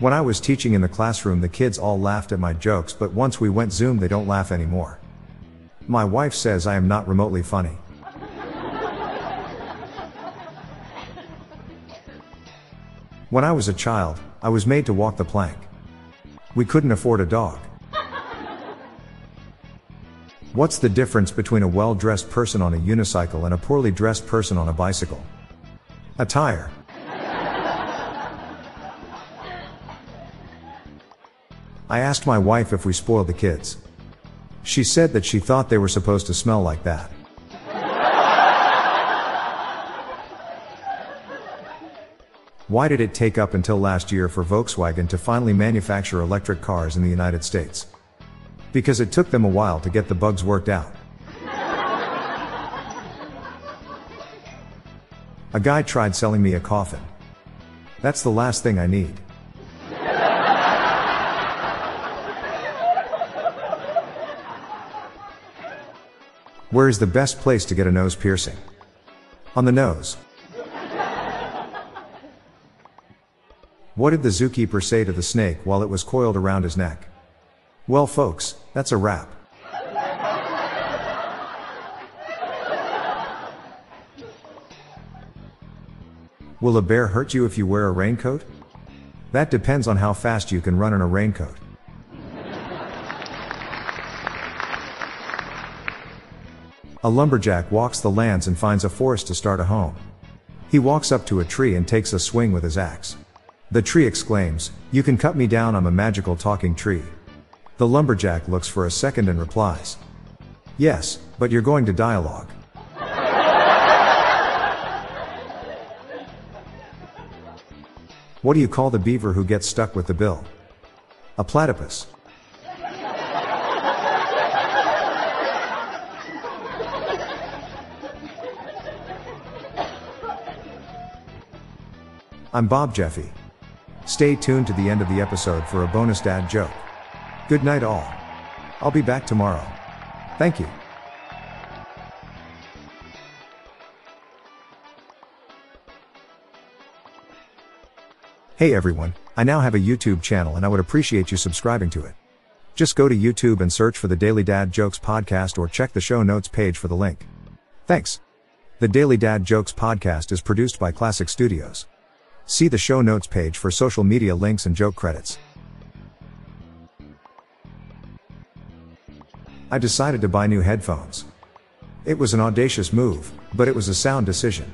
When I was teaching in the classroom, the kids all laughed at my jokes, but once we went Zoom, they don't laugh anymore. My wife says I am not remotely funny. When I was a child, I was made to walk the plank. We couldn't afford a dog. What's the difference between a well dressed person on a unicycle and a poorly dressed person on a bicycle? A I asked my wife if we spoiled the kids. She said that she thought they were supposed to smell like that. Why did it take up until last year for Volkswagen to finally manufacture electric cars in the United States? Because it took them a while to get the bugs worked out. A guy tried selling me a coffin. That's the last thing I need. Where is the best place to get a nose piercing? On the nose. What did the zookeeper say to the snake while it was coiled around his neck? Well, folks, that's a wrap. Will a bear hurt you if you wear a raincoat? That depends on how fast you can run in a raincoat. A lumberjack walks the lands and finds a forest to start a home. He walks up to a tree and takes a swing with his axe. The tree exclaims, You can cut me down, I'm a magical talking tree. The lumberjack looks for a second and replies, Yes, but you're going to dialogue. what do you call the beaver who gets stuck with the bill? A platypus. I'm Bob Jeffy. Stay tuned to the end of the episode for a bonus dad joke. Good night, all. I'll be back tomorrow. Thank you. Hey everyone, I now have a YouTube channel and I would appreciate you subscribing to it. Just go to YouTube and search for the Daily Dad Jokes podcast or check the show notes page for the link. Thanks. The Daily Dad Jokes podcast is produced by Classic Studios. See the show notes page for social media links and joke credits. I decided to buy new headphones. It was an audacious move, but it was a sound decision.